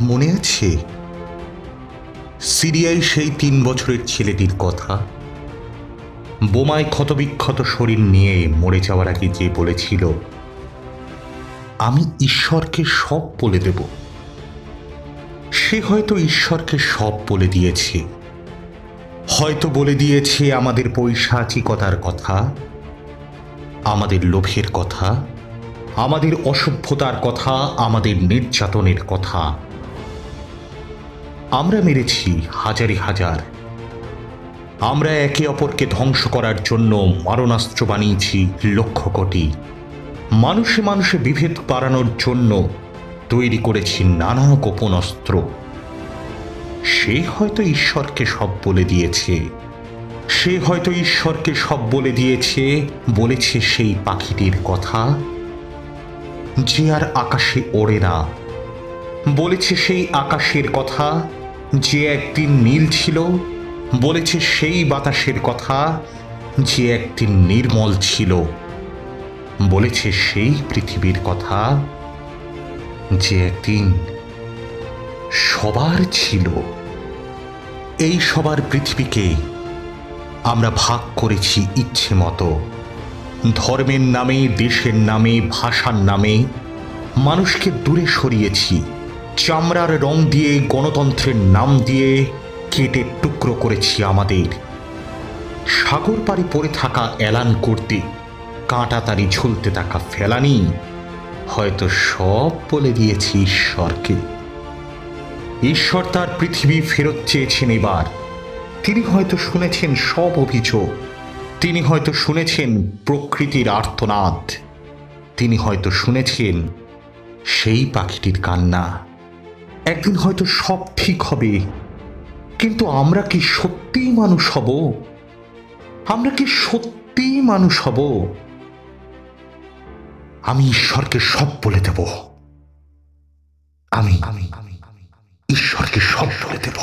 মনে আছে? সিরিয়ায় সেই তিন বছরের ছেলেটির কথা? বোমায় ক্ষতবিক্ষত শরীর নিয়ে মরে যাওয়ার আগে যে বলেছিল, আমি ঈশ্বরকে সব বলে দেব। সে হয়তো ঈশ্বরকে সব বলে দিয়েছে। হয়তো বলে দিয়েছে আমাদের পৈশাচিকতার কথা, আমাদের লোভের কথা, আমাদের অসভ্যতার কথা, আমাদের নির্যাতনের কথা। আমরা মেরেছি হাজারি হাজার। আমরা একে অপরকে ধ্বংস করার জন্য মারণাস্ত্র বানিয়েছি লক্ষ কোটি। মানুষে মানুষে বিভেদ বাড়ানোর জন্য তৈরি করেছি নানা গোপন অস্ত্র সে হয়তো ঈশ্বরকে সব বলে দিয়েছে। সে হয়তো ঈশ্বরকে সব বলে দিয়েছে, বলেছে সেই পাখিটির কথা। যে আর আকাশে ওড়ে না, বলেছে সেই আকাশের কথা। যে একদিন নীল ছিল, বলেছে সেই বাতাসের কথা, যে একদিন নির্মল ছিল, বলেছে সেই পৃথিবীর কথা, যে একদিন সবার ছিল। এই সবার পৃথিবীকে আমরা ভাগ করেছি ইচ্ছে মতো। ধর্মের নামে, দেশের নামে, ভাষার নামে, মানুষকে দূরে সরিয়েছি। চামড়ার রং দিয়ে গণতন্ত্রের নাম দিয়ে কেটে টুকরো করেছি আমাদের। সাগর পাড়ি পড়ে থাকা এলান করতে, কাঁটা তারি ঝুলতে থাকা ফেলানি, হয়তো সব বলে দিয়েছি ঈশ্বরকে। ঈশ্বর তার পৃথিবী ফেরত চেয়েছেন এবার। তিনি হয়তো শুনেছেন সব অভিযোগ, তিনি হয়তো শুনেছেন প্রকৃতির আর্তনাদ, তিনি হয়তো শুনেছেন সেই পাখিটির কান্না। একদিন হয়তো সব ঠিক হবে কিন্তু আমরা কি সত্যিই মানুষ হব আমরা কি সত্যিই মানুষ হব আমি ঈশ্বরকে সব বলে দেব আমি আমি ঈশ্বরকে সব বলে দেব